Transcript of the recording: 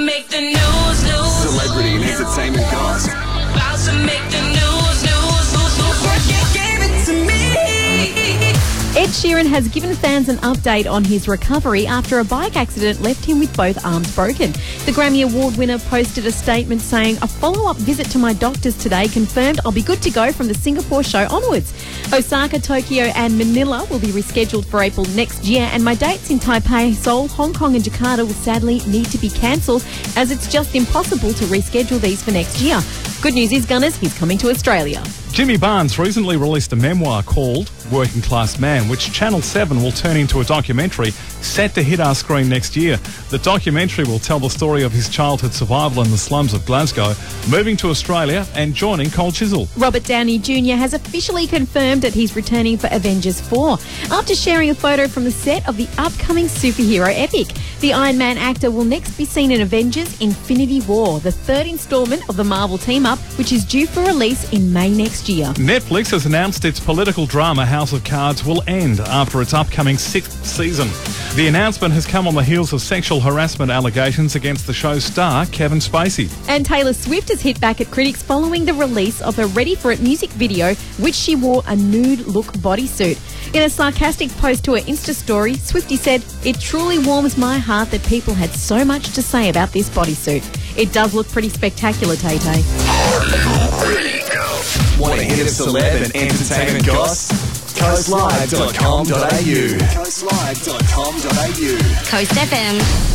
make the news, news. Celebrity and entertainment gossip. About to make the Ed Sheeran has given fans an update on his recovery after a bike accident left him with both arms broken. The Grammy Award winner posted a statement saying, A follow up visit to my doctors today confirmed I'll be good to go from the Singapore show onwards. Osaka, Tokyo, and Manila will be rescheduled for April next year, and my dates in Taipei, Seoul, Hong Kong, and Jakarta will sadly need to be cancelled as it's just impossible to reschedule these for next year. Good news is, Gunners, he's coming to Australia. Jimmy Barnes recently released a memoir called Working Class Man, which Channel 7 will turn into a documentary set to hit our screen next year. The documentary will tell the story of his childhood survival in the slums of Glasgow, moving to Australia and joining Cold Chisel. Robert Downey Jr. has officially confirmed that he's returning for Avengers 4 after sharing a photo from the set of the upcoming superhero epic. The Iron Man actor will next be seen in Avengers Infinity War, the third installment of the Marvel team up, which is due for release in May next year. Netflix has announced its political drama House of Cards will end after its upcoming sixth season. The announcement has come on the heels of sexual harassment allegations against the show's star, Kevin Spacey. And Taylor Swift has hit back at critics following the release of her Ready for It music video, which she wore a nude look bodysuit. In a sarcastic post to her Insta story, Swifty said, It truly warms my heart that people had so much to say about this bodysuit. It does look pretty spectacular, Tay Tay. Want to hit a celeb and entertainment goss? Coastlive.com.au. Coastlive.com.au. Coast FM.